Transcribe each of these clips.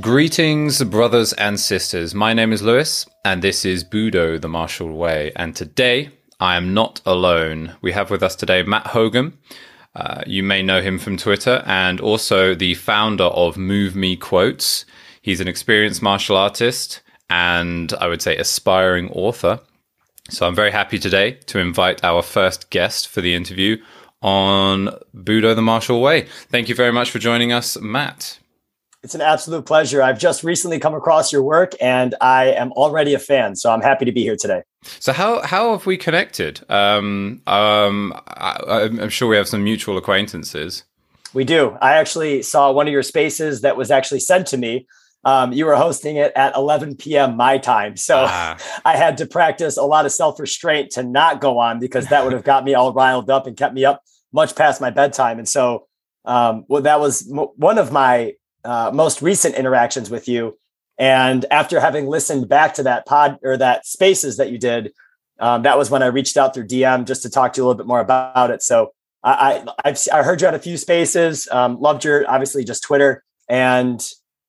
Greetings, brothers and sisters. My name is Lewis, and this is Budo, the Martial Way. And today, I am not alone. We have with us today Matt Hogan. Uh, you may know him from Twitter, and also the founder of Move Me Quotes. He's an experienced martial artist and I would say aspiring author. So I'm very happy today to invite our first guest for the interview on Budo the Martial Way. Thank you very much for joining us, Matt. It's an absolute pleasure. I've just recently come across your work and I am already a fan. So I'm happy to be here today. So how how have we connected? Um, um, I, I'm sure we have some mutual acquaintances. We do. I actually saw one of your spaces that was actually sent to me. Um, you were hosting it at 11 p.m. my time, so ah. I had to practice a lot of self restraint to not go on because that would have got me all riled up and kept me up much past my bedtime. And so, um, well, that was m- one of my uh, most recent interactions with you. And after having listened back to that pod or that spaces that you did, um, that was when I reached out through DM just to talk to you a little bit more about it. So I, I have I heard you at a few spaces, um, loved your obviously just Twitter, and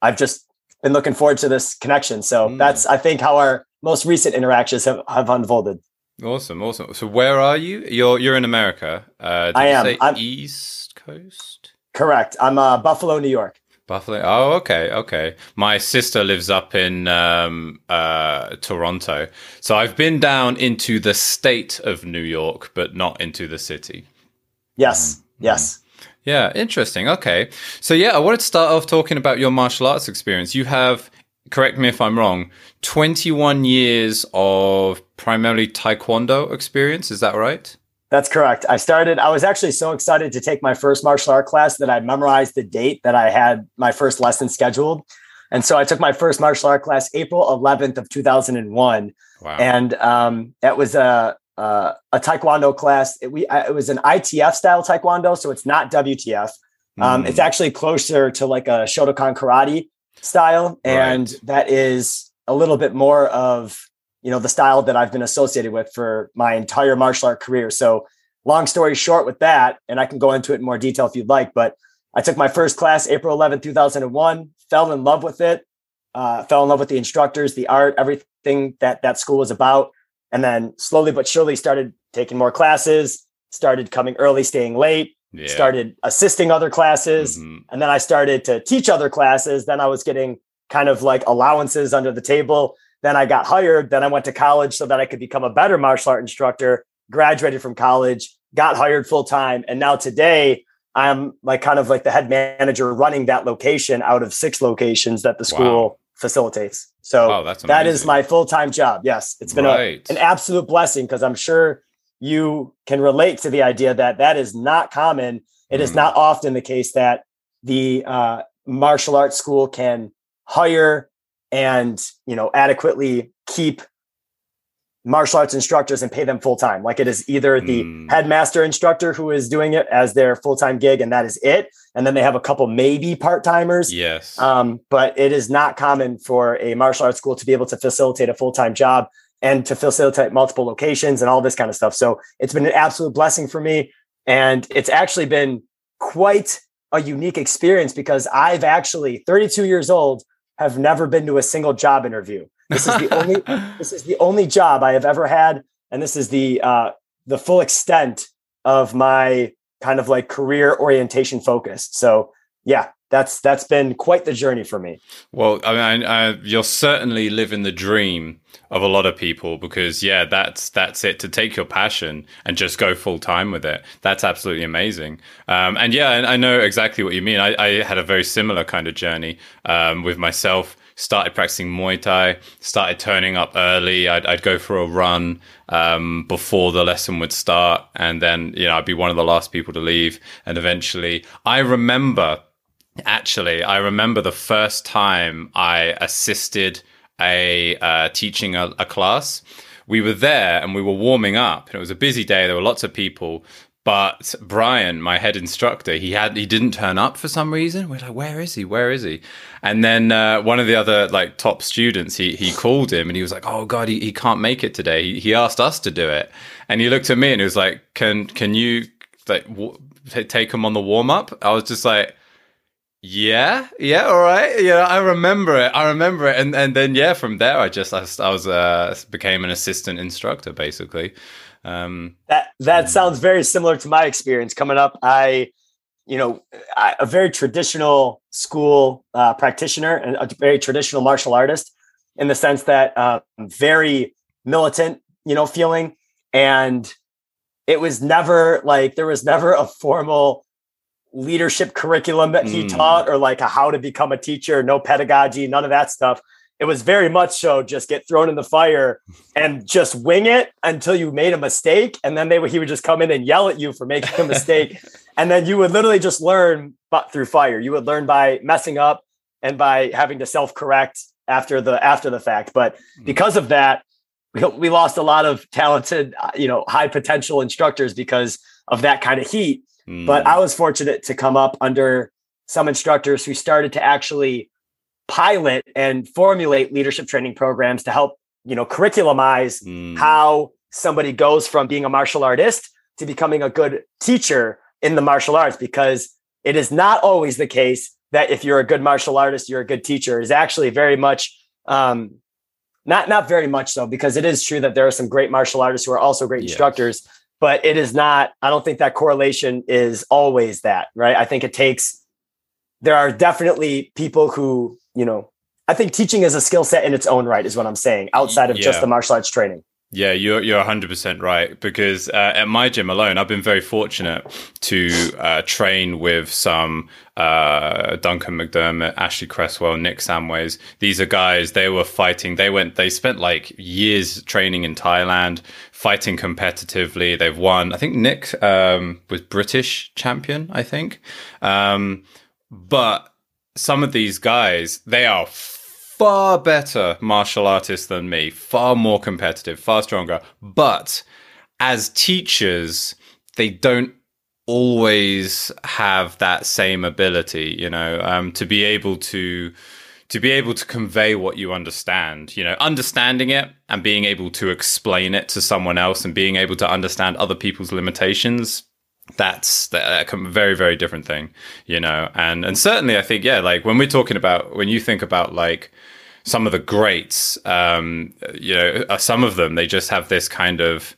I've just been looking forward to this connection. So mm. that's I think how our most recent interactions have, have unfolded. Awesome, awesome. So where are you? You're you're in America. Uh, I am. I'm, East Coast. Correct. I'm uh, Buffalo, New York. Buffalo. Oh, okay, okay. My sister lives up in um, uh, Toronto, so I've been down into the state of New York, but not into the city. Yes, mm. yes. Yeah, interesting. Okay, so yeah, I wanted to start off talking about your martial arts experience. You have, correct me if I'm wrong, 21 years of primarily Taekwondo experience. Is that right? That's correct. I started, I was actually so excited to take my first martial art class that I memorized the date that I had my first lesson scheduled. And so I took my first martial art class April 11th of 2001. Wow. And um, that was a, a, a Taekwondo class. It, we, it was an ITF style Taekwondo. So it's not WTF. Um, mm. It's actually closer to like a Shotokan karate style. And right. that is a little bit more of you know the style that I've been associated with for my entire martial art career. So long story short with that, and I can go into it in more detail if you'd like, but I took my first class April 11, 2001, fell in love with it, uh, fell in love with the instructors, the art, everything that that school was about. And then slowly but surely started taking more classes, started coming early, staying late, yeah. started assisting other classes. Mm-hmm. And then I started to teach other classes. Then I was getting kind of like allowances under the table then I got hired. Then I went to college so that I could become a better martial art instructor, graduated from college, got hired full time. And now today, I'm like kind of like the head manager running that location out of six locations that the school wow. facilitates. So wow, that is my full time job. Yes, it's been right. a, an absolute blessing because I'm sure you can relate to the idea that that is not common. It mm. is not often the case that the uh, martial arts school can hire and you know adequately keep martial arts instructors and pay them full time. Like it is either the mm. headmaster instructor who is doing it as their full time gig, and that is it. And then they have a couple maybe part timers. Yes. Um, but it is not common for a martial arts school to be able to facilitate a full time job and to facilitate multiple locations and all this kind of stuff. So it's been an absolute blessing for me. And it's actually been quite a unique experience because I've actually 32 years old have never been to a single job interview. This is the only this is the only job I have ever had, and this is the uh, the full extent of my kind of like career orientation focused. So yeah, that's that's been quite the journey for me. Well, I mean, I, you're certainly living the dream of a lot of people because yeah, that's that's it to take your passion and just go full time with it. That's absolutely amazing. Um, and yeah, I, I know exactly what you mean. I, I, had a very similar kind of journey um, with myself. Started practicing Muay Thai. Started turning up early. I'd, I'd go for a run um, before the lesson would start, and then you know I'd be one of the last people to leave. And eventually, I remember Actually, I remember the first time I assisted a uh, teaching a, a class. We were there and we were warming up. And it was a busy day. There were lots of people, but Brian, my head instructor, he had he didn't turn up for some reason. We're like, where is he? Where is he? And then uh, one of the other like top students, he he called him and he was like, oh god, he, he can't make it today. He, he asked us to do it, and he looked at me and he was like, can can you like take him on the warm up? I was just like Yeah, yeah, all right. Yeah, I remember it. I remember it, and and then yeah, from there, I just I, I was uh became an assistant instructor basically. Um, that that sounds very similar to my experience coming up. I, you know, I, a very traditional school uh, practitioner and a very traditional martial artist, in the sense that uh, very militant, you know, feeling, and it was never like there was never a formal leadership curriculum that he mm. taught or like a how to become a teacher, no pedagogy, none of that stuff. It was very much so just get thrown in the fire and just wing it until you made a mistake. And then they would, he would just come in and yell at you for making a mistake. and then you would literally just learn but through fire. You would learn by messing up and by having to self-correct after the after the fact. But mm. because of that, we, we lost a lot of talented, uh, you know, high potential instructors because of that kind of heat. Mm. But I was fortunate to come up under some instructors who started to actually pilot and formulate leadership training programs to help, you know, curriculamize mm. how somebody goes from being a martial artist to becoming a good teacher in the martial arts because it is not always the case that if you're a good martial artist, you're a good teacher. Is actually very much um, not not very much so because it is true that there are some great martial artists who are also great yes. instructors but it is not i don't think that correlation is always that right i think it takes there are definitely people who you know i think teaching is a skill set in its own right is what i'm saying outside of yeah. just the martial arts training yeah, you're you're 100% right because uh, at my gym alone, I've been very fortunate to uh, train with some uh, Duncan McDermott, Ashley Cresswell, Nick Samways. These are guys they were fighting. They went. They spent like years training in Thailand, fighting competitively. They've won. I think Nick um, was British champion. I think, um, but some of these guys they are far better martial artists than me, far more competitive, far stronger. But as teachers, they don't always have that same ability, you know, um, to be able to to be able to convey what you understand, you know, understanding it and being able to explain it to someone else and being able to understand other people's limitations that's a very very different thing you know and and certainly i think yeah like when we're talking about when you think about like some of the greats um you know uh, some of them they just have this kind of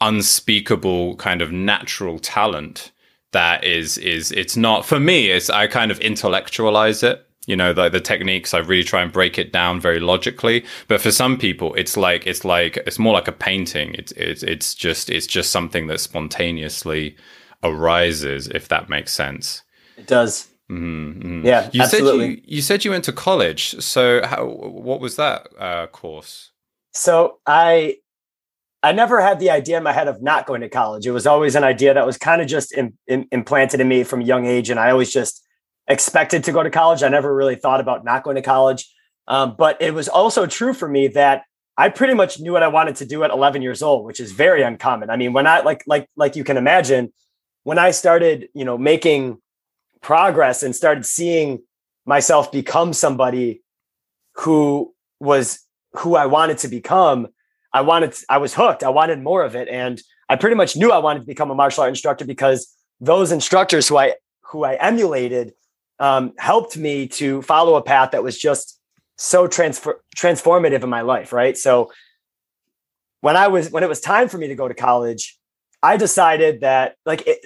unspeakable kind of natural talent that is is it's not for me it's i kind of intellectualize it. You know the, the techniques i really try and break it down very logically. But for some people it's like it's like it's more like a painting. It's it's it's just it's just something that spontaneously arises if that makes sense. It does mm-hmm, mm-hmm. yeah you absolutely. said you, you said you went to college so how what was that uh, course so i i never had the idea in my head of not going to college it was always an idea that was kind of just in, in, implanted in me from a young age and i always just expected to go to college. I never really thought about not going to college. Um, but it was also true for me that I pretty much knew what I wanted to do at 11 years old, which is very uncommon. I mean, when I like like like you can imagine, when I started, you know, making progress and started seeing myself become somebody who was who I wanted to become, I wanted I was hooked. I wanted more of it and I pretty much knew I wanted to become a martial art instructor because those instructors who I who I emulated um, helped me to follow a path that was just so transfer- transformative in my life. Right. So when I was, when it was time for me to go to college, I decided that like it,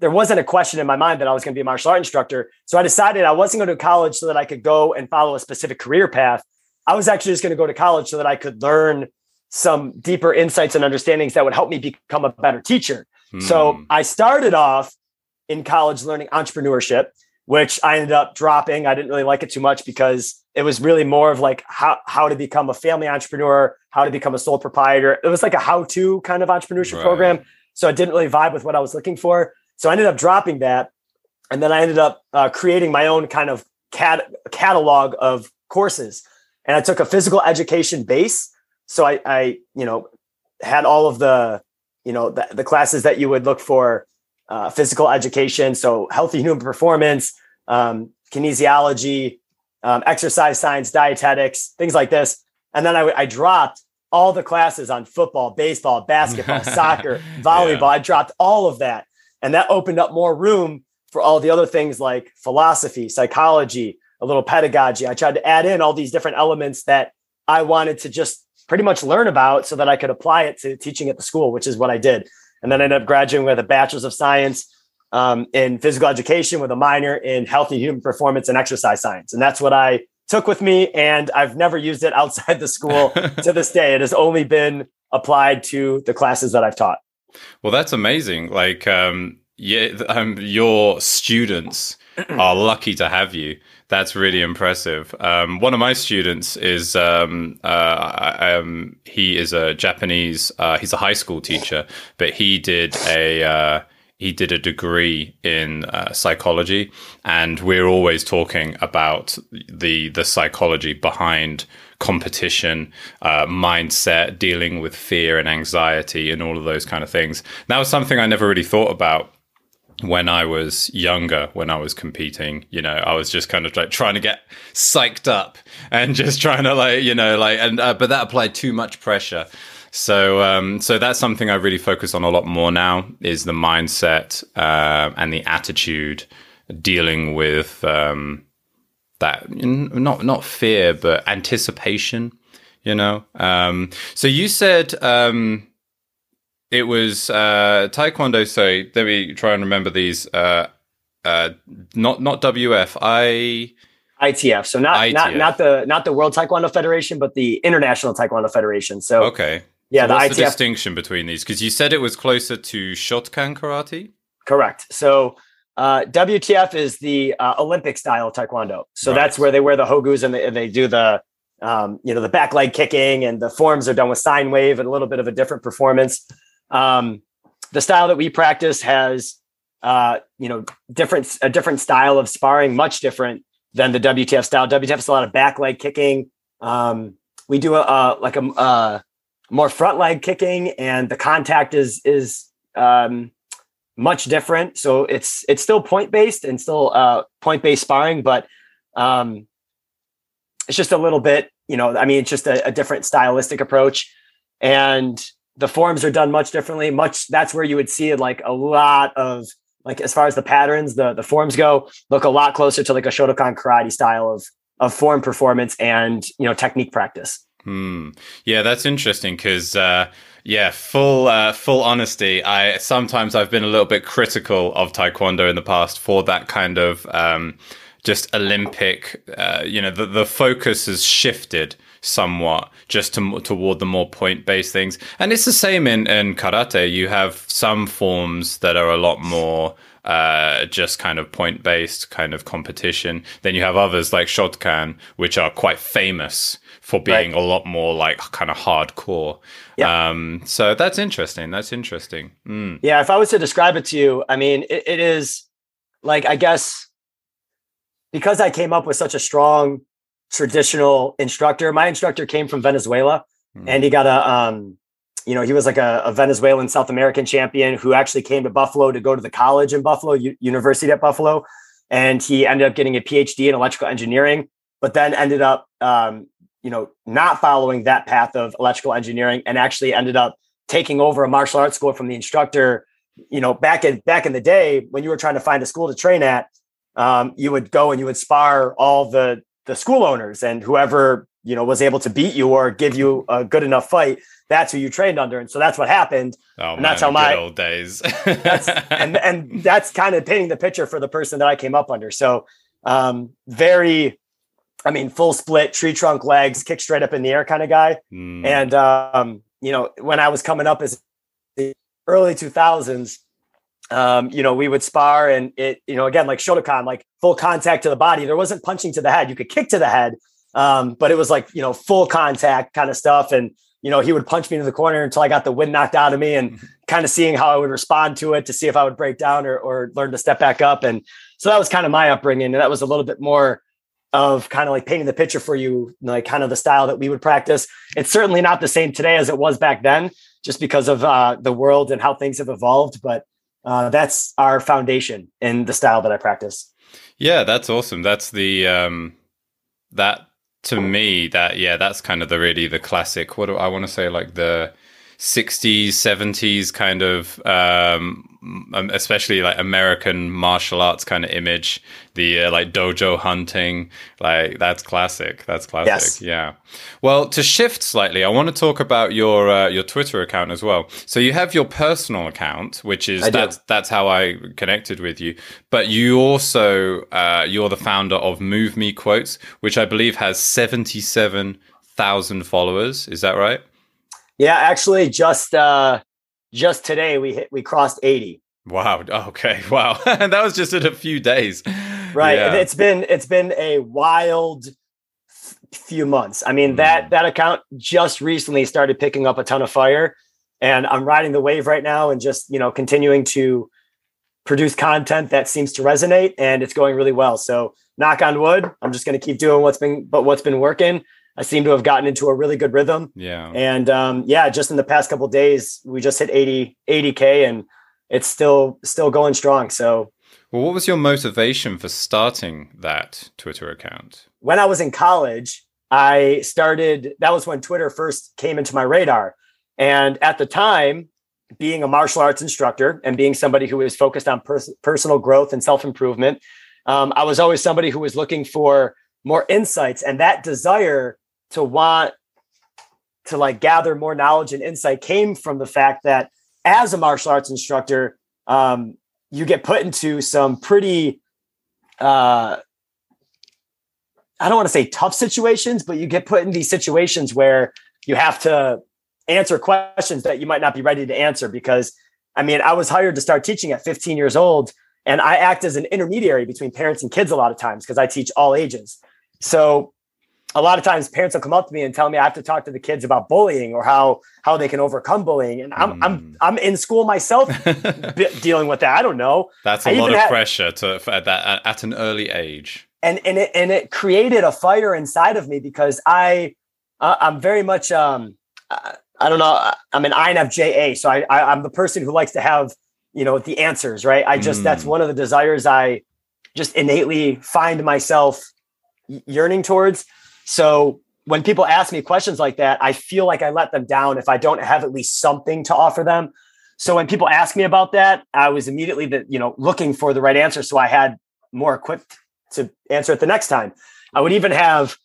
there wasn't a question in my mind that I was going to be a martial art instructor. So I decided I wasn't going to college so that I could go and follow a specific career path. I was actually just going to go to college so that I could learn some deeper insights and understandings that would help me become a better teacher. Hmm. So I started off in college learning entrepreneurship which I ended up dropping. I didn't really like it too much because it was really more of like how how to become a family entrepreneur, how to become a sole proprietor. It was like a how to kind of entrepreneurship right. program. So it didn't really vibe with what I was looking for. So I ended up dropping that, and then I ended up uh, creating my own kind of cat- catalog of courses. And I took a physical education base. So I, I you know, had all of the, you know, the, the classes that you would look for uh, physical education, so healthy human performance, um, kinesiology, um, exercise science, dietetics, things like this. And then I, I dropped all the classes on football, baseball, basketball, soccer, volleyball. Yeah. I dropped all of that. And that opened up more room for all the other things like philosophy, psychology, a little pedagogy. I tried to add in all these different elements that I wanted to just pretty much learn about so that I could apply it to teaching at the school, which is what I did. And then I ended up graduating with a bachelor's of science um, in physical education with a minor in healthy human performance and exercise science. And that's what I took with me. And I've never used it outside the school to this day. It has only been applied to the classes that I've taught. Well, that's amazing. Like, um, yeah, um, your students are lucky to have you. That's really impressive. Um, one of my students is um, uh, um, he is a Japanese. Uh, he's a high school teacher, but he did a uh, he did a degree in uh, psychology, and we're always talking about the the psychology behind competition, uh, mindset, dealing with fear and anxiety, and all of those kind of things. That was something I never really thought about when I was younger, when I was competing, you know, I was just kind of like trying to get psyched up and just trying to like, you know, like, and, uh, but that applied too much pressure. So, um, so that's something I really focus on a lot more now is the mindset, uh, and the attitude dealing with, um, that not, not fear, but anticipation, you know? Um, so you said, um, it was uh, Taekwondo. so let me try and remember these. Uh, uh, not not WF. I ITF. So not ITF. not not the not the World Taekwondo Federation, but the International Taekwondo Federation. So okay, yeah. So the what's ITF, the distinction between these? Because you said it was closer to Shotokan karate. Correct. So uh, WTF is the uh, Olympic style Taekwondo. So right. that's where they wear the hogus and they, and they do the um, you know the back leg kicking and the forms are done with sine wave and a little bit of a different performance. Um, the style that we practice has, uh, you know, different a different style of sparring, much different than the WTF style. WTF is a lot of back leg kicking. Um, we do a, like a, a, more front leg kicking, and the contact is is um, much different. So it's it's still point based and still uh, point based sparring, but um, it's just a little bit, you know, I mean, it's just a, a different stylistic approach. And the forms are done much differently. Much that's where you would see like a lot of like as far as the patterns, the the forms go, look a lot closer to like a Shotokan karate style of of form performance and you know technique practice. Hmm. Yeah, that's interesting because uh, yeah, full uh, full honesty, I sometimes I've been a little bit critical of Taekwondo in the past for that kind of um, just Olympic. Uh, you know, the the focus has shifted somewhat just to, toward the more point based things. And it's the same in, in karate. You have some forms that are a lot more uh, just kind of point based kind of competition. Then you have others like Shotokan, which are quite famous for being right. a lot more like kind of hardcore. Yeah. Um, so that's interesting. That's interesting. Mm. Yeah. If I was to describe it to you, I mean, it, it is like, I guess because I came up with such a strong traditional instructor. My instructor came from Venezuela mm. and he got a, um, you know, he was like a, a, Venezuelan South American champion who actually came to Buffalo to go to the college in Buffalo, U- University at Buffalo. And he ended up getting a PhD in electrical engineering, but then ended up, um, you know, not following that path of electrical engineering and actually ended up taking over a martial arts school from the instructor. You know, back in back in the day when you were trying to find a school to train at, um, you would go and you would spar all the the school owners and whoever you know was able to beat you or give you a good enough fight that's who you trained under. And so that's what happened. Oh, and man, that's how my old days. and and that's kind of painting the picture for the person that i came up under. So um, very i mean full split tree trunk legs kick straight up in the air kind of guy mm. and um, you know when i was coming up as the early 2000s um, you know, we would spar and it, you know, again, like Shotokan, like full contact to the body. There wasn't punching to the head. You could kick to the head, um, but it was like, you know, full contact kind of stuff. And, you know, he would punch me into the corner until I got the wind knocked out of me and kind of seeing how I would respond to it to see if I would break down or, or learn to step back up. And so that was kind of my upbringing. And that was a little bit more of kind of like painting the picture for you, like kind of the style that we would practice. It's certainly not the same today as it was back then, just because of uh, the world and how things have evolved. But uh, that's our foundation in the style that I practice. Yeah, that's awesome. That's the um, that to me that yeah, that's kind of the really the classic. What do I want to say? Like the 60s, 70s kind of, um, um, especially like American martial arts kind of image. The uh, like dojo hunting, like that's classic. That's classic. Yes. Yeah. Well, to shift slightly, I want to talk about your uh, your Twitter account as well. So you have your personal account, which is that's that's how I connected with you. But you also uh, you're the founder of Move Me Quotes, which I believe has seventy seven thousand followers. Is that right? Yeah, actually, just uh, just today we hit we crossed eighty. Wow. Okay. Wow. And that was just in a few days. Right. Yeah. It's been it's been a wild few months. I mean, mm. that that account just recently started picking up a ton of fire and I'm riding the wave right now and just, you know, continuing to produce content that seems to resonate and it's going really well. So, knock on wood, I'm just going to keep doing what's been but what's been working I seem to have gotten into a really good rhythm. Yeah. And um, yeah, just in the past couple days, we just hit 80, 80K and it's still still going strong. So well, what was your motivation for starting that Twitter account? When I was in college, I started that was when Twitter first came into my radar. And at the time, being a martial arts instructor and being somebody who was focused on pers- personal growth and self improvement, um, I was always somebody who was looking for more insights and that desire to want to like gather more knowledge and insight came from the fact that as a martial arts instructor, um, you get put into some pretty, uh, I don't want to say tough situations, but you get put in these situations where you have to answer questions that you might not be ready to answer. Because, I mean, I was hired to start teaching at 15 years old, and I act as an intermediary between parents and kids a lot of times because I teach all ages. So a lot of times parents will come up to me and tell me I have to talk to the kids about bullying or how how they can overcome bullying. And I'm mm. I'm I'm in school myself dealing with that. I don't know. That's a I lot of had, pressure to at that at an early age. And and it and it created a fire inside of me because I uh, I'm very much um I, I don't know I'm an INFJA so I, I I'm the person who likes to have you know the answers right. I just mm. that's one of the desires I just innately find myself yearning towards so when people ask me questions like that, I feel like I let them down if I don't have at least something to offer them. So when people ask me about that, I was immediately the, you know, looking for the right answer. So I had more equipped to answer it the next time. I would even have,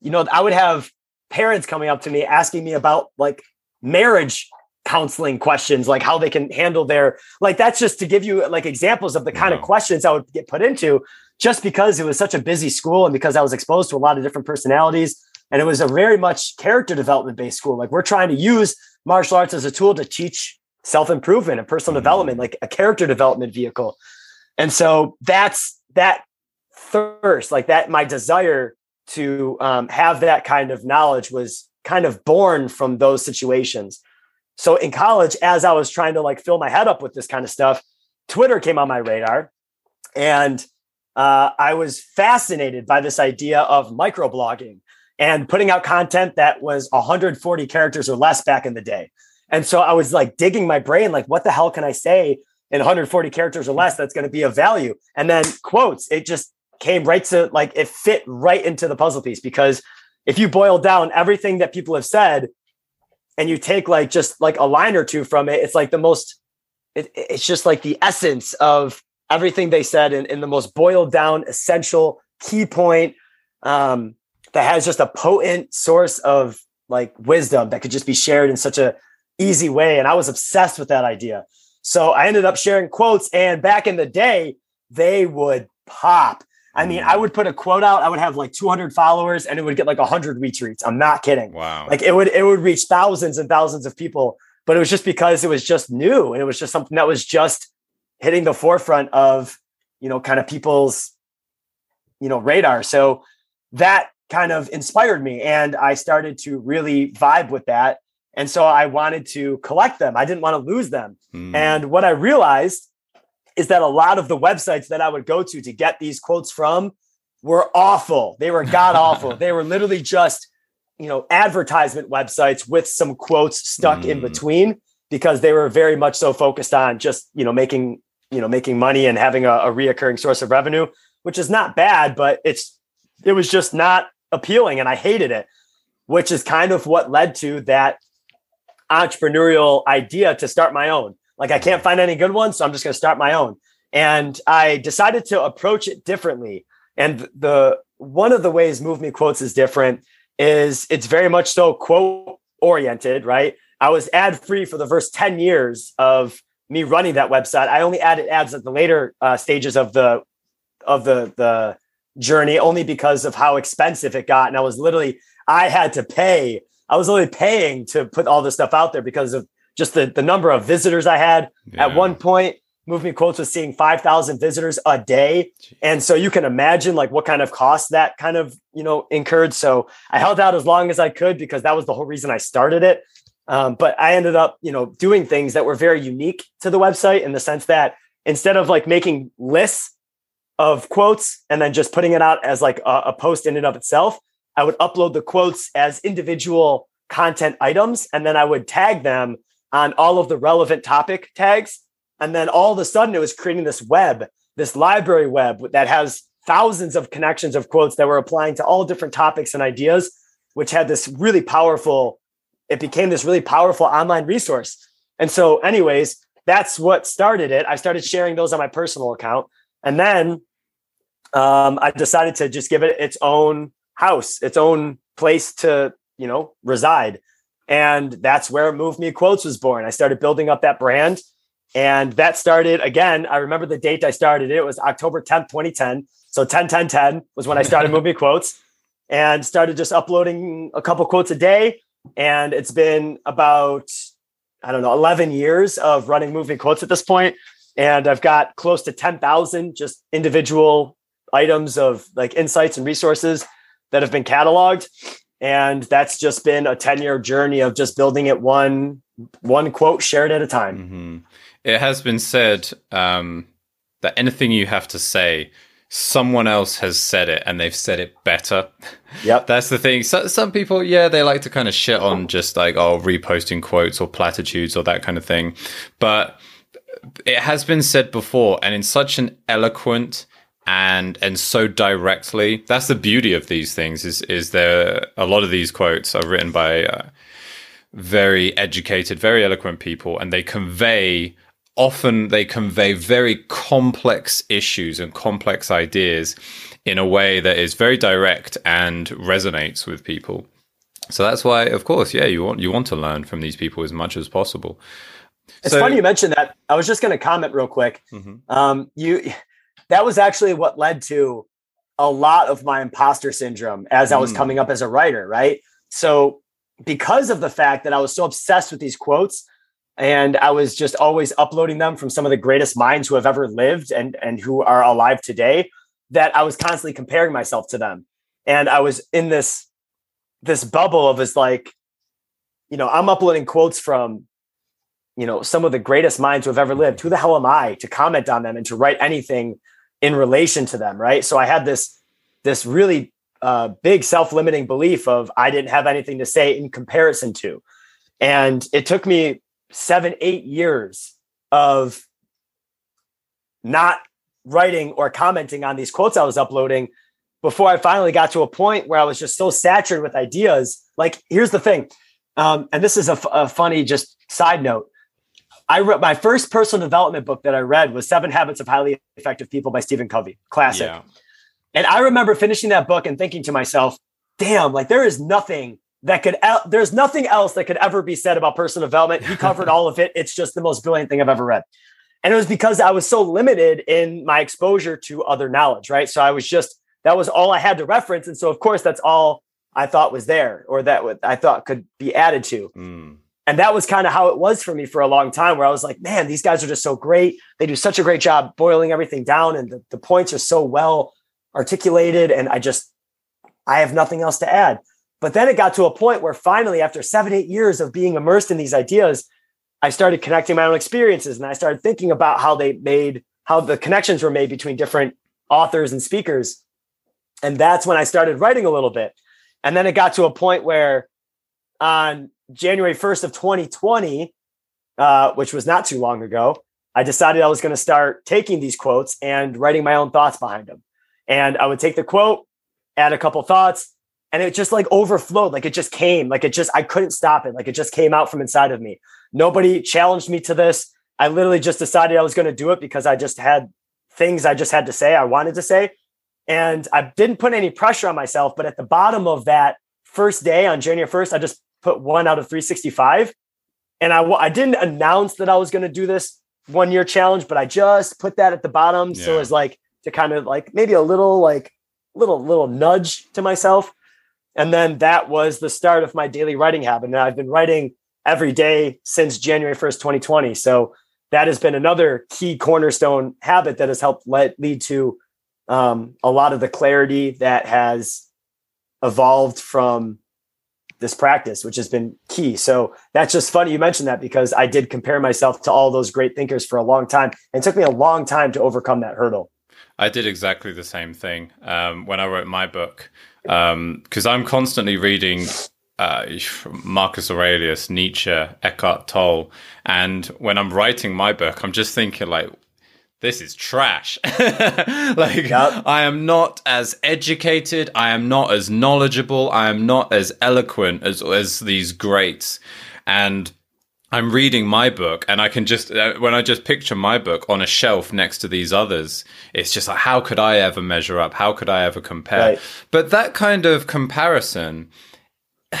you know, I would have parents coming up to me asking me about like marriage counseling questions, like how they can handle their, like that's just to give you like examples of the kind wow. of questions I would get put into just because it was such a busy school and because I was exposed to a lot of different personalities. And it was a very much character development based school. Like we're trying to use martial arts as a tool to teach self improvement and personal mm-hmm. development, like a character development vehicle. And so that's that thirst, like that, my desire to um, have that kind of knowledge was kind of born from those situations. So in college, as I was trying to like fill my head up with this kind of stuff, Twitter came on my radar. And uh, I was fascinated by this idea of microblogging and putting out content that was 140 characters or less back in the day. And so I was like digging my brain, like, what the hell can I say in 140 characters or less that's going to be of value? And then quotes, it just came right to like, it fit right into the puzzle piece because if you boil down everything that people have said and you take like just like a line or two from it, it's like the most, it, it's just like the essence of everything they said in, in the most boiled down, essential key point um, that has just a potent source of like wisdom that could just be shared in such a easy way. And I was obsessed with that idea. So I ended up sharing quotes, and back in the day, they would pop. I mean, I would put a quote out, I would have like 200 followers and it would get like 100 retweets. I'm not kidding. Wow. Like it would it would reach thousands and thousands of people, but it was just because it was just new and it was just something that was just hitting the forefront of you know kind of people's you know radar so that kind of inspired me and i started to really vibe with that and so i wanted to collect them i didn't want to lose them mm. and what i realized is that a lot of the websites that i would go to to get these quotes from were awful they were god awful they were literally just you know advertisement websites with some quotes stuck mm. in hmm. between because they were very much so focused on just you know making you know making money and having a, a reoccurring source of revenue, which is not bad, but it's it was just not appealing, and I hated it, which is kind of what led to that entrepreneurial idea to start my own. Like I can't find any good ones, so I'm just going to start my own. And I decided to approach it differently. And the one of the ways Move Me Quotes is different is it's very much so quote oriented, right? I was ad free for the first 10 years of me running that website. I only added ads at the later uh, stages of the of the the journey only because of how expensive it got. And I was literally I had to pay. I was only paying to put all this stuff out there because of just the, the number of visitors I had. Yeah. At one point, Move Me Quotes was seeing 5,000 visitors a day. And so you can imagine like what kind of cost that kind of, you know, incurred. So I held out as long as I could because that was the whole reason I started it. Um, but I ended up, you know, doing things that were very unique to the website in the sense that instead of like making lists of quotes and then just putting it out as like a, a post in and of itself, I would upload the quotes as individual content items and then I would tag them on all of the relevant topic tags. And then all of a sudden, it was creating this web, this library web that has thousands of connections of quotes that were applying to all different topics and ideas, which had this really powerful, it became this really powerful online resource. And so, anyways, that's what started it. I started sharing those on my personal account. And then um, I decided to just give it its own house, its own place to, you know, reside. And that's where Move Me Quotes was born. I started building up that brand and that started again. I remember the date I started it. It was October 10th, 2010. So 10, 10, 10 was when I started Move Me Quotes and started just uploading a couple quotes a day. And it's been about, I don't know, 11 years of running Move Me Quotes at this. And I've got close to 10,000 just individual items of like insights and resources that have been cataloged. And that's just been a 10 year journey of just building it one, one quote shared at a time. Mm-hmm it has been said um, that anything you have to say, someone else has said it and they've said it better. Yep. That's the thing. So, some people, yeah, they like to kind of shit on just like, oh, reposting quotes or platitudes or that kind of thing. But it has been said before and in such an eloquent and and so directly that's the beauty of these things is is there a lot of these quotes are written by uh, very educated very eloquent people and they convey often they convey very complex issues and complex ideas in a way that is very direct and resonates with people. So that's why, of course, yeah, you want you want to learn from these people as much as possible. It's so, funny you mentioned that. I was just going to comment real quick. Mm-hmm. Um, you that was actually what led to a lot of my imposter syndrome as. I was mm. coming up as a writer, right? So because of the fact that I was so obsessed with these quotes, and I was just always uploading them from some of the greatest minds who have ever lived and and who are alive today that I was constantly comparing myself to them. And I was in this this bubble of is like you know I'm uploading quotes from you know some of the greatest minds who have ever lived. Who the hell am I to comment on them and to write anything in relation to them right? So I had this this really uh, big self-limiting belief of I didn't have anything to say in comparison to. And it took me seven, eight years of not writing or commenting on these quotes I was uploading before I finally got to a point where I was just so saturated with ideas. Like, here's the thing, um, and this is a, f- a funny just side note. I wrote my first personal development book that I read was Seven Habits of Highly Effective People by Stephen Covey, classic. Yeah. And I remember finishing that book and thinking to myself, damn, like there is nothing that could there's nothing else that could ever be said about personal development. He covered all of it. It's just the most brilliant thing I've ever read. And it was because I was so limited in my exposure to other knowledge, right? So I was just that was all I had to reference and so of course that's all I thought was there or that I thought could be added to. Mm. And that was kind of how it was for me for a long time where I was like, man, these guys are just so great. They do such a great job boiling everything down and the, the points are so well articulated and I just I have nothing else to add. But then it got to a point where finally, after seven, eight years of being immersed in these ideas, I started connecting my own experiences and I started thinking about how they made, how the connections were made between different authors and speakers. And that's when I started writing a little bit. And then it got to a point where on January 1st of 2020, uh, which was not too long ago, I decided I was going to start taking these quotes and writing my own thoughts behind them. And I would take the quote, add a couple thoughts, and it just like overflowed like it just came like it just i couldn't stop it like it just came out from inside of me. Nobody challenged me to this. I literally just decided i was going to do it because i just had things i just had to say i wanted to say. And i didn't put any pressure on myself but at the bottom of that first day on january 1st i just put one out of 365 and i, I didn't announce that i was going to do this one year challenge but i just put that at the bottom. Yeah. so it's like to kind of like maybe a little like little little nudge to myself and then that was the start of my daily writing habit. And I've been writing every day since January 1st, 2020. So that has been another key cornerstone habit that has helped let, lead to um, a lot of the clarity that has evolved from this practice, which has been key. So that's just funny you mentioned that because I did compare myself to all those great thinkers for a long time. And it took me a long time to overcome that hurdle. I did exactly the same thing um, when I wrote my book because um, I'm constantly reading uh, Marcus Aurelius, Nietzsche, Eckhart Tolle, and when I'm writing my book, I'm just thinking like, this is trash. like yep. I am not as educated, I am not as knowledgeable, I am not as eloquent as as these greats, and I'm reading my book and I can just, uh, when I just picture my book on a shelf next to these others, it's just like, how could I ever measure up? How could I ever compare? Right. But that kind of comparison,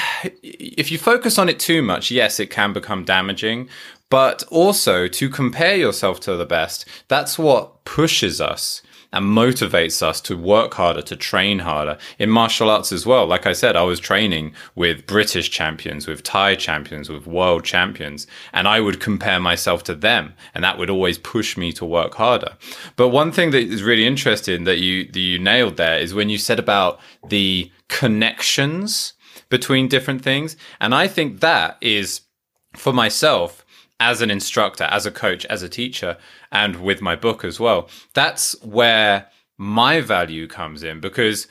if you focus on it too much, yes, it can become damaging. But also to compare yourself to the best, that's what pushes us and motivates us to work harder, to train harder. In martial arts as well, like I said, I was training with British champions, with Thai champions, with world champions, and I would compare myself to them, and that would always push me to work harder. But one thing that is really interesting that you that you nailed there is when you said about the connections between different things, and I think that is for myself as an instructor, as a coach, as a teacher, and with my book as well. That's where my value comes in because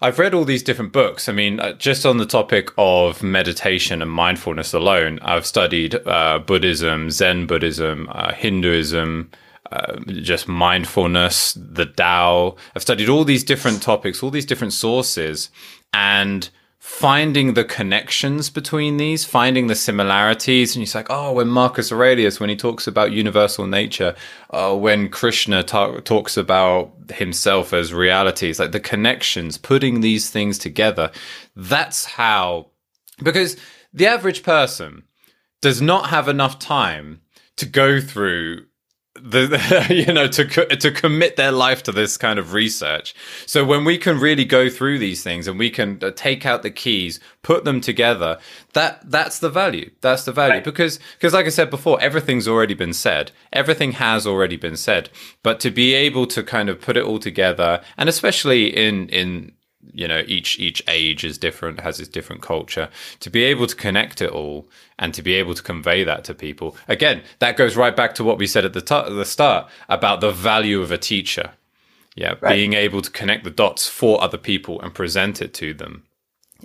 I've read all these different books. I mean, uh, just on the topic of meditation and mindfulness alone, I've studied uh, Buddhism, Zen Buddhism, uh, Hinduism, uh, just mindfulness, the Tao. I've studied all these different topics, all these different sources, and finding the connections between these, finding the similarities. And he's like, oh, when Marcus Aurelius, when he talks about universal nature, uh, when Krishna ta- talks about himself as realities, like the connections, putting these things together. That's how, because the average person does not have enough time to go through the, you know to to commit their life to this kind of research. So when we can really go through these things and we can uh, take out the keys put them together that that's the value. That's the value. Right. because because like i said before everything's already been said. Everything has already been said. But to be able to kind of put it all together and especially in in you know each each age is different has its different culture. To be able to connect it all and to be able to convey that to people again that goes right back to what we said at the, t- the start about the value of a teacher. Yeah right. being able to connect the dots for other people and present it to them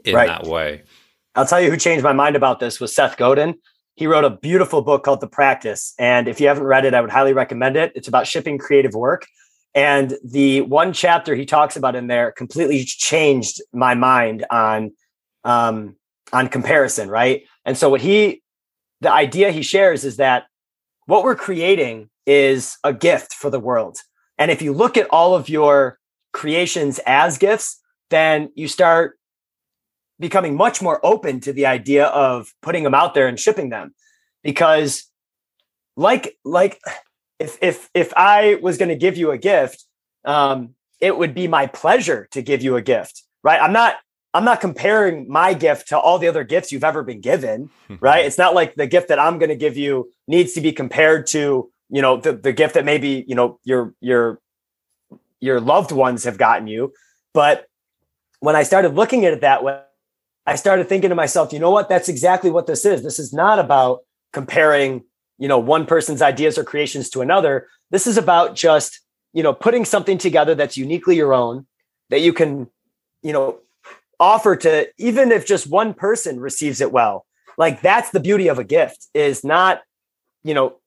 in right. that way. I'll tell you who changed my mind about this was seth godin. He wrote a beautiful book called the practice and if you haven't read it i would highly recommend it. It's about shipping creative work and the one chapter he talks about in there completely changed my mind on um, on comparison, right? And so what he the idea he shares is that what we're creating is a gift for the world. And if you look at all of your creations as gifts, then you start becoming much more open to the idea of putting them out there and shipping them because like like if if if I was going to give you a gift, um, it would be my pleasure to give you a gift, right? I'm not I'm not comparing my gift to all the other gifts you've ever been given, right? It's not like the gift that I'm going to give you needs to be compared to, you know, the, the gift that maybe, you know, your your your loved ones have gotten you. But when I started looking at it that way, I started thinking to myself, you know what? That's exactly what this is. This is not about comparing you know one person's ideas or creations to another this is about just you know putting something together that's uniquely your own that you can you know offer to even if just one person receives it well. Like that's the beauty of a gift is not you know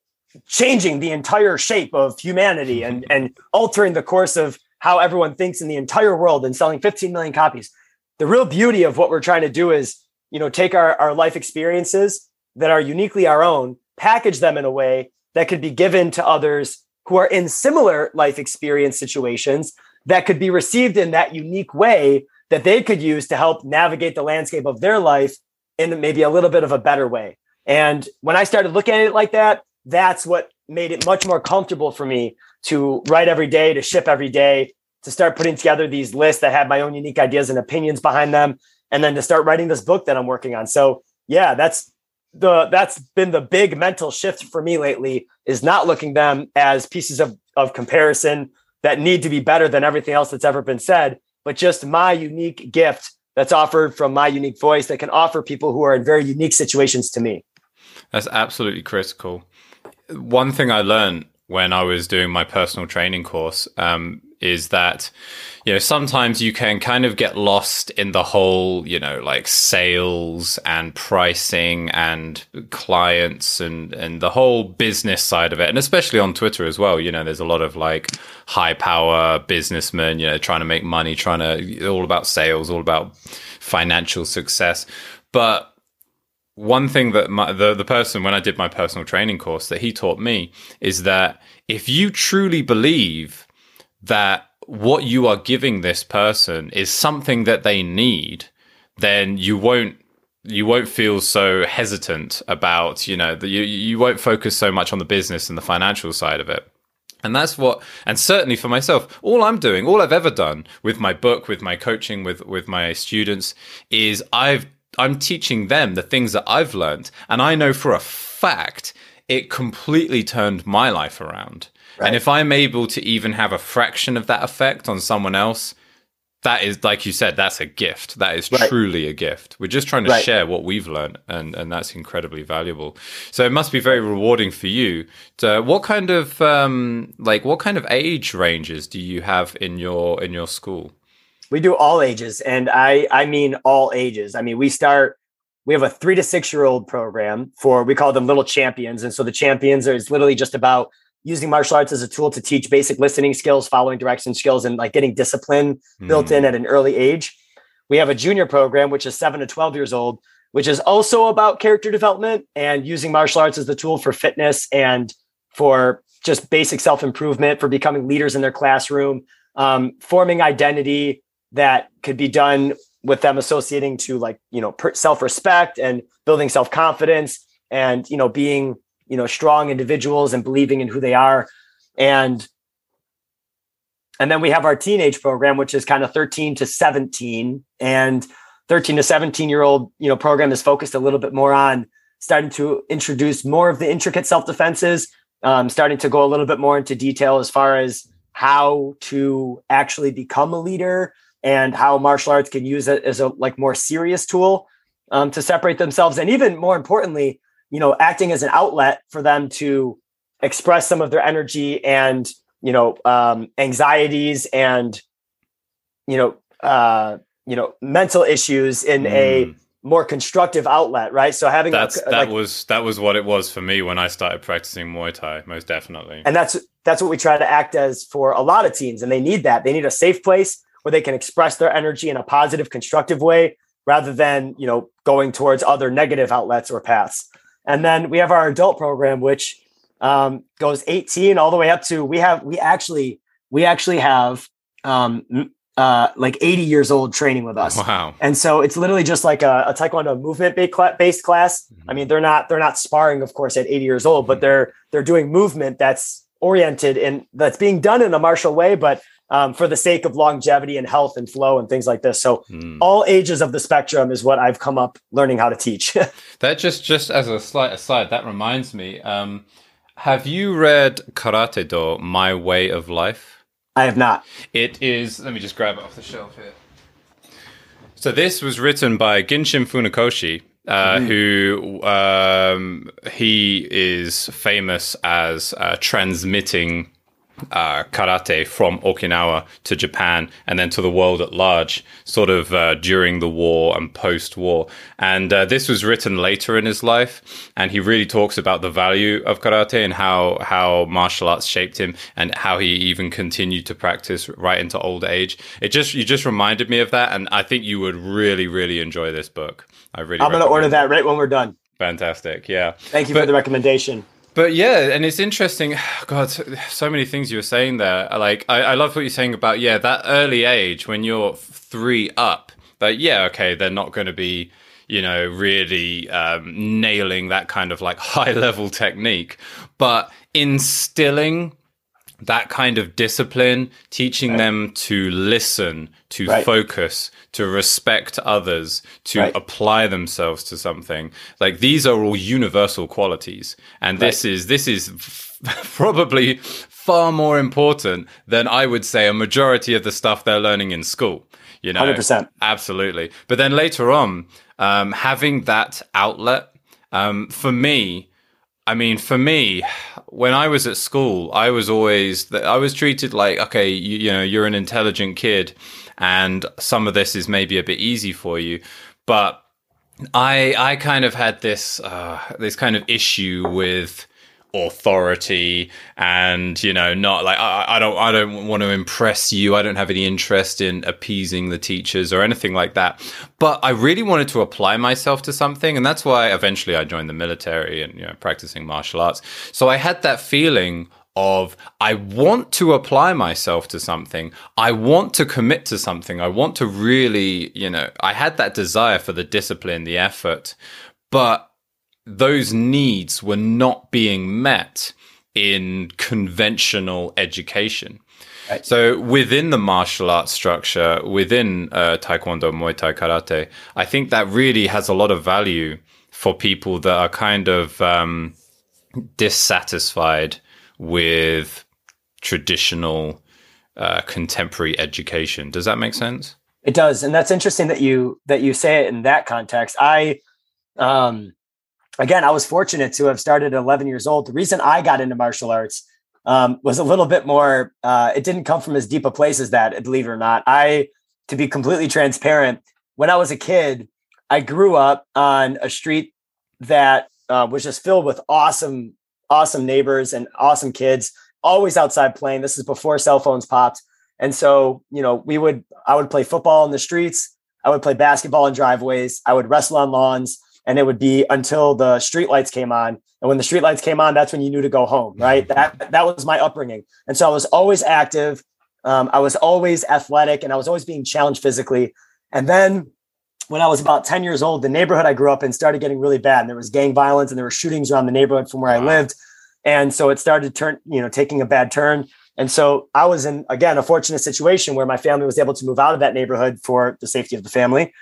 changing the entire shape of humanity mm-hmm. and and altering the course of how everyone thinks in the entire world and selling 15 million copies. The real beauty of what we're trying to do is, you know, take our, our life experiences that are uniquely our own, package them in a way that could be given to others who are in similar life experience situations that could be received in that unique way that they could use to help navigate the landscape of their life in maybe a little bit of a better way. And when I started looking at it like that, that's what made it much more comfortable for me to write every day, to ship every day, to start putting together these lists that had my own unique ideas and opinions behind them, and then to start writing this book that I'm working on. So yeah, that's the that's been the big mental shift for me lately is not looking them as pieces of, of comparison that need to be better than everything else that's ever been said, but just my unique gift that's offered from my unique voice that can offer people who are in very unique situations to me. That's absolutely critical. One thing I learned when I was doing my personal training course um, is that you know sometimes you can kind of get lost in the whole you know like sales and pricing and clients and and the whole business side of it. And especially on Twitter as well you know there's a lot of like high power businessmen you know trying to make money trying to all about sales all about financial success. But one thing that my, the the person when I did my personal training course that he taught me is that if you truly believe that what you are giving this person is something that they need, then you won't you won't feel so hesitant about you know the, you you won't focus so much on the business and the financial side of it. And that's what, and certainly for myself, all I'm doing, all I've ever done with my book, with my coaching, with with my students, is I've I'm teaching them the things that I've learned, and I know for a fact it completely turned my life around. Right. And if I'm able to even have a fraction of that effect on someone else, that is like you said, that's a gift. That is right. truly a gift. We're just trying to right. share what we've learned, and and that's incredibly valuable. So it must be very rewarding for you. To, what kind of um, like what kind of age ranges do you have in your in your school? We do all ages, and I I mean all ages. I mean we start. We have a three to six year old program for we call them little champions, and so the champions are is literally just about using martial arts as a tool to teach basic listening skills, following direction skills, and like getting discipline mm. built in hmm. at an early age. We have a junior program, which is seven to 12 years old, which is also about character development and using martial arts as the tool for fitness and for just basic self improvement, for becoming leaders in their classroom, um, forming identity, that could be done with them associating to like you know self-respect and building self-confidence and you know being you know strong individuals and believing in who they are. And and then we have our teenage program which is kind of 13 to 17 and 13 to 17 year old you know program is focused a little bit more on starting to introduce more of the intricate self defenses um, starting to go a little bit more into detail as far as how to actually become a leader and how martial arts can use it as a like more serious tool um, to separate themselves. And even more importantly you know acting as an outlet for them to express some of their energy and you know um, anxieties and you know uh, you know mental issues in mm. a more constructive outlet right so having that's a, that like, was that was what it was for me when i started practicing muay thai most definitely and that's that's what we try to act as for a lot of teens and they need that they need a safe place where they can express their energy in a positive, constructive way rather than, you know, going towards other negative outlets or paths. And then we have our adult program, which um, goes 18 all the way up to we have we actually we actually have um, uh, like 80 years old training with us. Wow. And so it's literally just like a, a Taekwondo movement based class. Mm-hmm. I mean, they're not, they're not sparring, of course, at 80 years old, mm-hmm. but they're, they're doing movement that's oriented and that's being done in a martial way, but um, for the sake of longevity and health and flow and things like this. So mm. all ages of the spectrum is what I've come up learning how to teach. that just just as a slight aside, that reminds me. Um, have you read Karate Do: My Way of Life? I have not. It is. Let me just grab it off the shelf here. So this was written by Gichin Funakoshi, uh, mm. who um, he is famous as uh, transmitting uh, karate from Okinawa to Japan and then to the world at large, sort of uh, during the war and post war. And uh, this was written later in his life, and he really talks about the value of karate and how how martial arts shaped him and how he even continued to practice right into old age. It just you just reminded me of that, and I think you would really really enjoy this book. I really I'm going to order that right when we're done. Fantastic, yeah. Thank you but, for the recommendation. But yeah, and it's interesting. God, so many things you were saying there. Like, I, I love what you're saying about yeah that early age when you're three up. That yeah, okay, they're not going to be you know really um, nailing that kind of like high level technique, but instilling that kind of discipline, teaching right. them to listen, to right. focus, to respect others, to right. apply themselves to something. Like these are all universal qualities. And this is, this is probably far more important than I would say a majority of the stuff they're learning in school. You know, 100%. Absolutely. But then later on, um, having that outlet, um, for me, I mean, for me, when I was at school, I was always I was treated like okay, you, you know, you're an intelligent kid, and some of this is maybe a bit easy for you, but I I kind of had this uh, this kind of issue with authority and you know not like I, I, don't i don't want to impress you i don't have any interest in appeasing the teachers or anything like that but i really wanted to apply myself to something and that's why eventually i joined the military and you know practicing martial arts so i had that feeling of I want to apply myself to something. I want to commit to something. I want to really, you know, I had that desire for the discipline, the effort, but those needs were not being met in conventional education. Right. So within the martial arts structure, within uh, Taekwondo, Muay Thai, Karate, I think that really has a lot of value for people that are kind of um, dissatisfied with traditional uh, contemporary education. Does that make sense? It does, and that's interesting that you that you say it in that context. I um, again, I was fortunate to have started at 11 years old. The reason I got into martial arts um, was a little bit more, uh, it didn't come from as deep a place as that, believe it or not. I, to be completely transparent, when I was a kid, I grew up on a street that uh, was just filled with awesome, awesome neighbors and awesome kids, always outside playing. This is before cell phones popped. And so, you know, we would, I would play football in the streets. I would play basketball in driveways. I would wrestle on lawns and it would be until the street lights came on. And when the street lights came on that's when you knew to go home right? That that was my upbringing. And so i was always active. Um, i was always athletic and i was always being challenged physically. And then when i was about 10 years old the neighborhood i grew up in started getting really bad and there was gang violence and there were shootings around the neighborhood from where wow. i lived. And so it started turn you know taking a bad turn. And so i was in again a fortunate situation where my family was able to move out of that neighborhood for the safety of the family.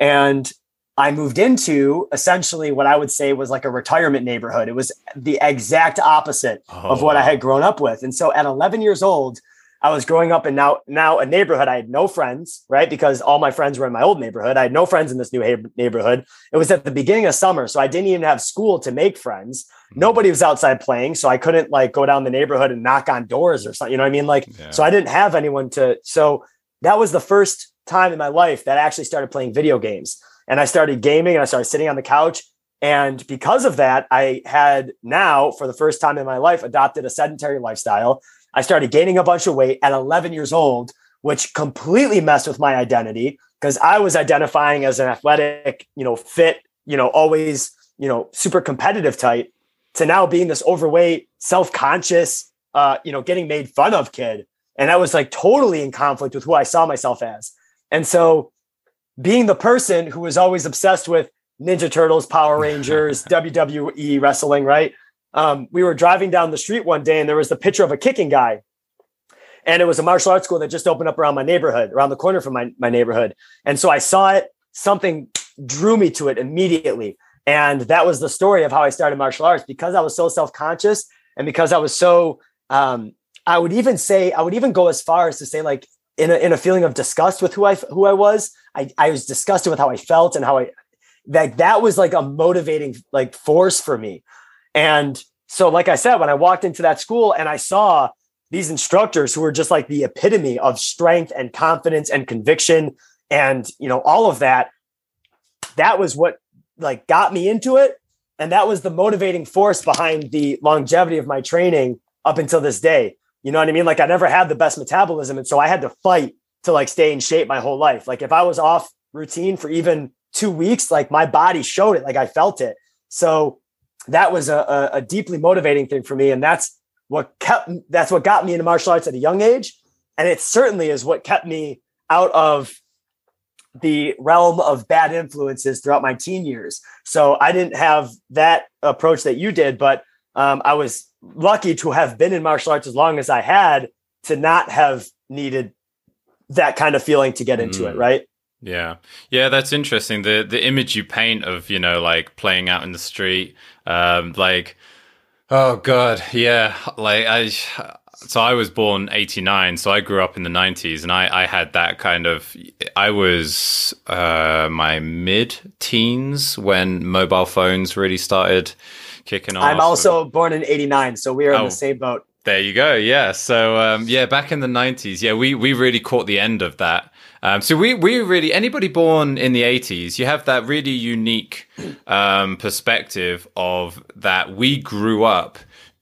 And I moved into essentially what I would say was like a retirement neighborhood. It was the exact opposite oh. of what I had grown up with. And so at 11 years old, I was growing up in now now a neighborhood. I had no friends, right? Because all my friends were in my old neighborhood. I had no friends in this new neighborhood. It was at the beginning of summer, so I didn't even have school to make friends. Hmm. Nobody was outside playing, so I couldn't like go down the neighborhood and knock on doors or something. You know what I mean? Like, yeah. so I didn't have anyone to. So that was the first time in my life that I actually started playing video games and I started gaming and I started sitting on the couch. And because of that, I had now, for the first time in my life, adopted a sedentary lifestyle. I started gaining a bunch of weight at 11 years old, which completely messed with my identity because I was identifying as an athletic, you know, fit, you know, always, you know, super competitive type to now being this overweight, self conscious, uh, you know, getting made fun of kid. And that was like totally in conflict with who I saw myself as. And so being the person who was always obsessed with Ninja Turtles, Power Rangers, WWE wrestling, right? Um, we were driving down the street one day and there was the picture of a kicking guy. And it was a martial arts school that just opened up around my neighborhood, around the corner from my, my neighborhood. And so I saw it, something drew me to it immediately. And that was the story of how I started martial arts because I was so self conscious and because I was so, um, I would even say, I would even go as far as to say, like, in a, in a feeling of disgust with who I who I was. I, I was disgusted with how I felt and how I that that was like a motivating like force for me. And so, like I said, when I walked into that school and I saw these instructors who were just like the epitome of strength and confidence and conviction and you know all of that that was what like got me into it. And that was the motivating force behind the longevity of my training up until this day. You know what i mean? Like i never had the best metabolism. And so i had to fight to like stay in shape my whole life. Like if i was off routine for even two weeks like my body showed it like i felt it. So that was a, a, deeply motivating thing for me and that's what kept that's what got me into martial arts at a young age and it certainly is what kept me out of the realm of bad influences throughout my teen years. So i didn't have that approach that you did but um, i was lucky to have been in martial arts as long as i had to not have needed that kind of feeling to get into mm. it right yeah. Yeah, that's interesting. The the image you paint of, you know, like playing out in the street, um, like Oh god, yeah. Like I so I was born 89, so I grew up in the 90s and I I had that kind of I was uh my mid teens when mobile phones really started kicking off. I'm also born in 89, so we are oh. in the same boat. There you go. Yeah. So um, yeah, back in the 90s, yeah, we we really caught the end of that. Um, so we we really anybody born in the 80s, you have that really unique um, perspective of that we grew up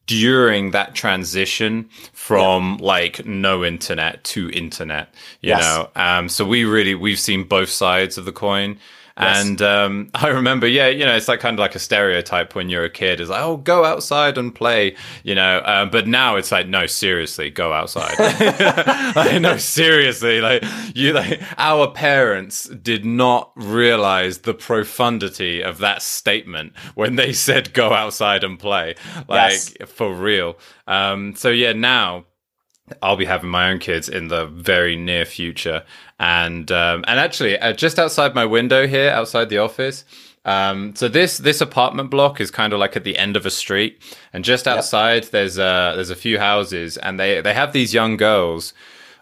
during that transition from yeah. like no internet to internet you yes. know um so we really we've seen both sides of the coin Yes. And um, I remember, yeah, you know, it's like kind of like a stereotype when you're a kid is like, oh, go outside and play, you know. Um, but now it's like, no, seriously, go outside. like, no, seriously, like you, like our parents did not realize the profundity of that statement when they said go outside and play, like yes. for real. Um, so yeah, now I'll be having my own kids in the very near future, and um, and actually, uh, just outside my window here, outside the office. Um, so this this apartment block is kind of like at the end of a street, and just outside yep. there's uh there's a few houses, and they they have these young girls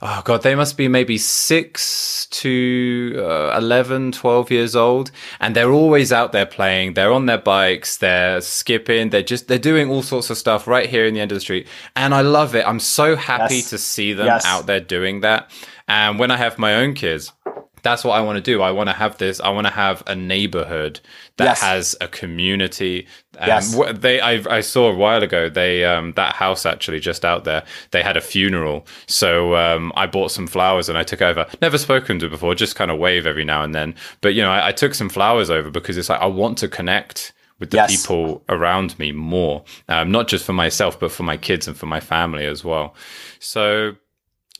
oh god they must be maybe 6 to uh, 11 12 years old and they're always out there playing. They're on their bikes. They're skipping. They're just they're doing all sorts of stuff right here in the end of the street. And i love it. I'm so happy yes. to see them yes. out there doing that. And when i have my own kids that's what I want to do. I want to have this. I want to have a neighborhood that yes. has a community. Um, yes. They, I, I saw a while ago. They, um, that house actually just out there. They had a funeral, so um, I bought some flowers and I took over. Never spoken to before, just kind of wave every now and then. But you know, I, I took some flowers over because it's like I want to connect with the yes. people around me more, um, not just for myself, but for my kids and for my family as well. So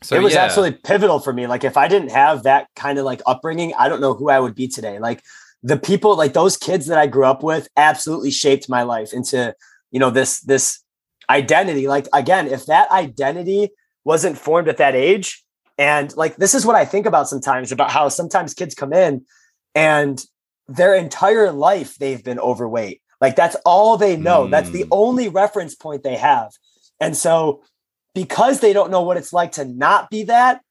so it was yeah. absolutely pivotal for me. Like if I didn't have that kind of like upbringing, I don't know who I would be today. Like the people, like those kids that I grew up with absolutely shaped my life into, you know, this, this identity. Like again, if that identity wasn't formed at that age, and like this is what I think about sometimes about how sometimes kids come in and their entire life they've been overweight. Like that's all they know. Mm. That's the mm. only reference point they have. And so because they don't know what it's like to not be that,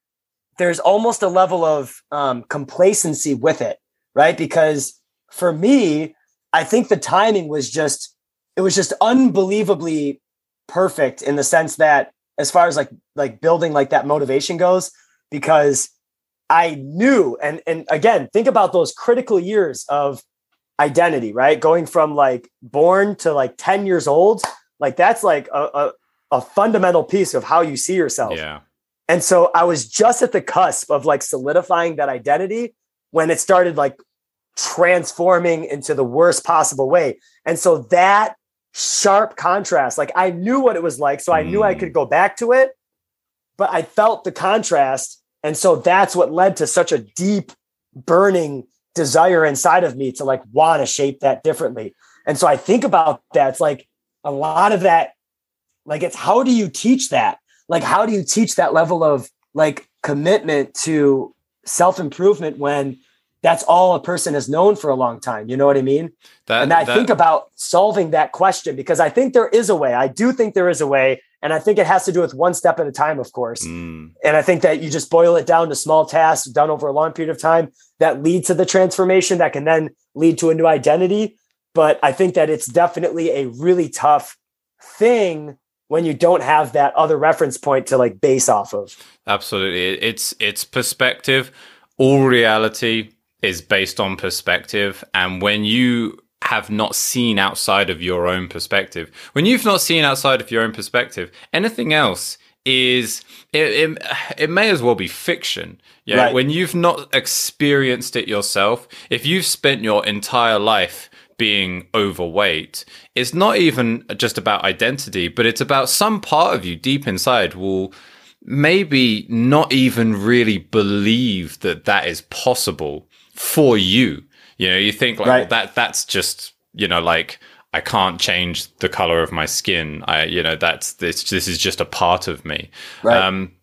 there's almost a level of um, complacency with it, right? Because for me, I think the timing was just, it was just unbelievably perfect in the sense that as far as like like building like that motivation goes because i knew and and again think about those critical years of identity right going from like born to like 10 years old like that's like a, a, a fundamental piece of how you see yourself. Yeah. And so I was just at the cusp of like solidifying that identity when it started like transforming into the worst possible way. And so that sharp contrast, like I knew what it was like. So I mm. knew I could mm. go back to it, but I felt the contrast. And so that's what led to such a deep, burning desire inside of me to like want to shape that differently. And so I think about that. It's like a lot of that like it's how do you teach that? Like how do you teach that level of like commitment to self-improvement when that's all a person has known for a long time. You know what I mean? That, and I that, think about solving that question because I think there is a way. I do think there is a way. And I think it has to do with one step at a time, of course. Mm. And I think that you just boil it down to small tasks done over a long period of time that lead to the transformation that can then lead to a new identity. But I think that it's definitely a really tough thing when you don't have that other reference point to like base off of. Absolutely. It's it's perspective. All reality is based on perspective and when you have not seen outside of your own perspective. When you've not seen outside of your own perspective, anything else is it, it, it may as well be fiction. Yeah. Right. When you've not experienced it yourself, if you've spent your entire life being overweight, it's not even just about identity, but it's about some part of you deep inside will maybe not even really believe that that is possible for you. You know, you think like right. well, that that's just you know like I can't change the color of my skin. I you know that's this this is just a part of me. Right. Um,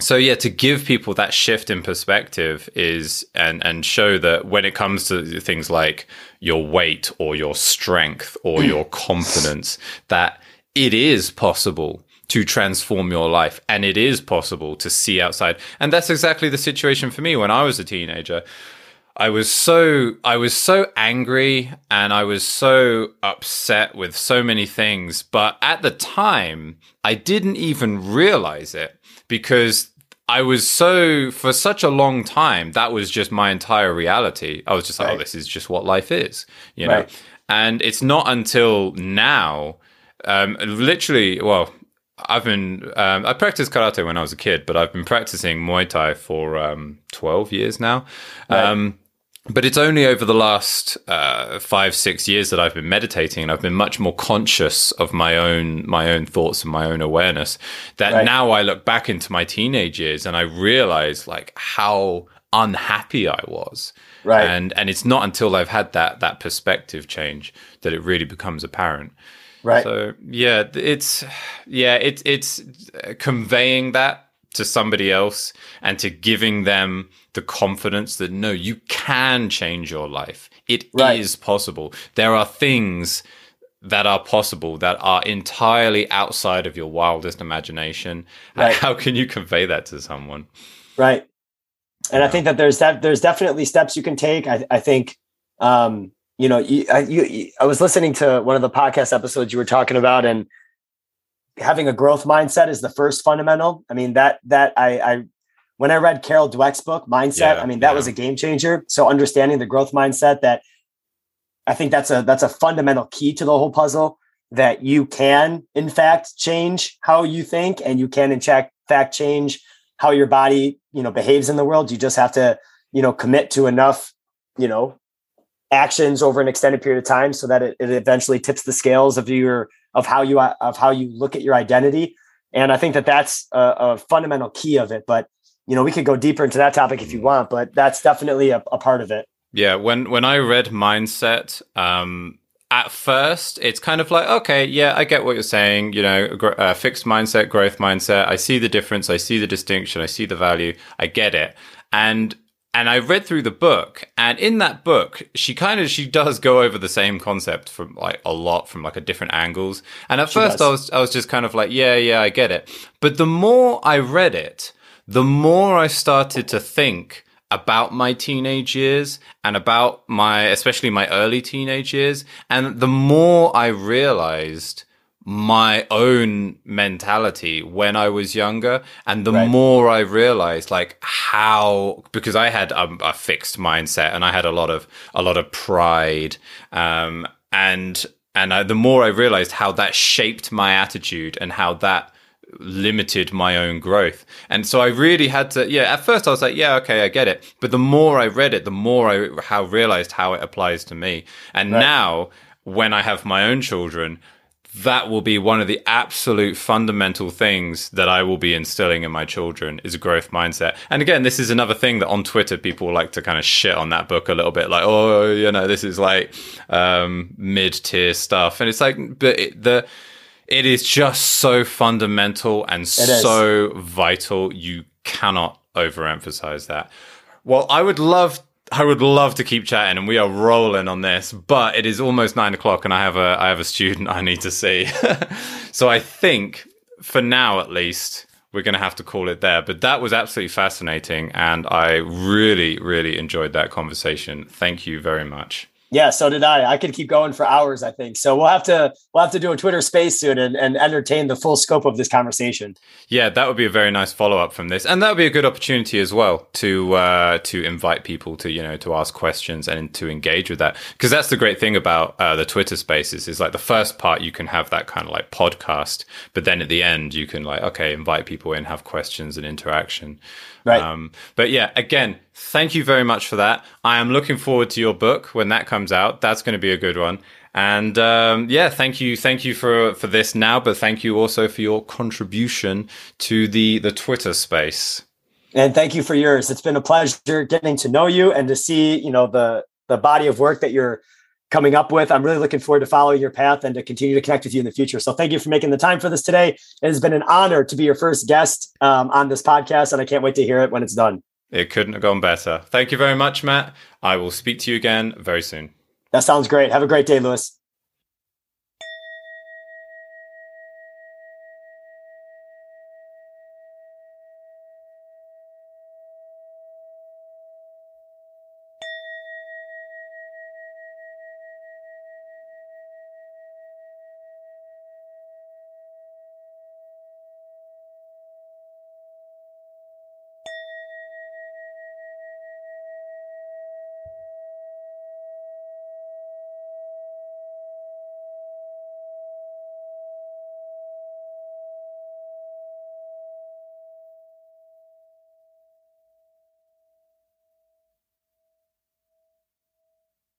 so yeah, to give people that shift in perspective is and and show that when it comes to things like your weight or your strength or your confidence, that it is possible to transform your life and it is possible to see outside. And that's exactly the situation for me when I was a teenager. I was so I was so angry and I was so upset with so many things, but at the time I didn't even realize it because I was so for such a long time that was just my entire reality. I was just like, oh, right. oh, this is just what life is, you know. Right. And it's not until now, um, literally, well, I've been um, I practiced karate when I was a kid, but I've been practicing Muay Thai for um, twelve years now. Right. But it's only over the last uh, five six years that I've been meditating and I've been much more conscious of my own my own thoughts and my own awareness that right. now I look back into my teenage years and I realize like how unhappy I was. Right. And and it's not until I've had that that perspective change that it really becomes apparent. Right. So yeah it's yeah it's it's conveying that to somebody else and to giving them the confidence that no, you can change your life. It right. is possible. There are things that are possible that are entirely outside of your wildest imagination. Right. How can you convey that to someone? Right. And yeah. I think that there's that there's definitely steps you can take. I, I think um, you know, you, I, you, I was listening to one of the podcast episodes you were talking about, and having a growth mindset is the first fundamental. I mean that that I, I when I read Carol Dweck's book Mindset, yeah, I mean that yeah. was a game changer. So understanding the growth mindset that I think that's a that's a fundamental key to the whole puzzle that you can in fact change how you think and you can in fact change how your body, you know, behaves in the world. You just have to, you know, commit to enough, you know, actions over an extended period of time so that it, it eventually tips the scales of your of how you of how you look at your identity. And i think that that's a, a fundamental key of it but you know we could go deeper into that topic if you want but that's definitely a, a part of it. Yeah when when i read mindset um at first it's kind of like okay yeah i get what you're saying you know uh, fixed mindset growth mindset. I see the difference. I see the distinction. I see the value. I get it. And and I read through the book, and in that book, she kind of she does go over the same concept from like a lot from like a different angles. And at she first, does. I was I was just kind of like, yeah, yeah, I get it. But the more I read it, the more I started to think about my teenage years and about my especially my early teenage years, and the more I realized my own mentality when I was younger. And the right. more I realized like how, because I had a, a, fixed mindset and I had a lot of, a lot of pride. Um, and, and I, the more I realized how that shaped my attitude and how that limited my own growth. And so I really had to, yeah, at first I was like, yeah, okay, I get it. But the more I read it, the more I how realized how it applies to me. And right. now when I have my own children, that will be one of the absolute fundamental things that I will be instilling in my children is a growth mindset. And again, this is another thing that on Twitter people like to kind of shit on that book a little bit, like, oh, you know, this is like um, mid tier stuff, and it's like, but it, the it is just so fundamental and so vital. You cannot overemphasize that. Well, I would love I would love to keep chatting, and we are rolling on this, but it is almost nine o'clock, and I have a I have a student I need to see. so I think, for now at least, we're going to have to call it there. But that was absolutely fascinating, and I really, really enjoyed that conversation. Thank you very much. Yeah, so did I. I could keep going for hours, I think. So we'll have to we'll have to do a Twitter space soon and, and entertain the full scope of this conversation. Yeah, that would be a very nice follow up from this. And that would be a good opportunity as well to uh to invite people to, you know, to ask questions and to engage with that. Because that's the great thing about uh, the Twitter spaces is like the first part you can have that kind of like podcast, but then at the end you can like, okay, invite people in, have questions and interaction. Right. Um, but yeah, again, thank you very much for that. I am looking forward to your book when that comes out. That's going to be a good one. And um, yeah, thank you, thank you for for this now, but thank you also for your contribution to the the Twitter space. And thank you for yours. It's been a pleasure getting to know you and to see, you know, the the body of work that you're coming up with. I'm really looking forward to following your path and to continue to connect with you in the future. So thank you for making the time for this today. It has been an honor to be your first guest um, on this podcast, and I can't wait to hear it when it's done. It couldn't have gone better. Thank you very much, Matt. I will speak to you again very soon. That sounds great. Have a great day, Lewis.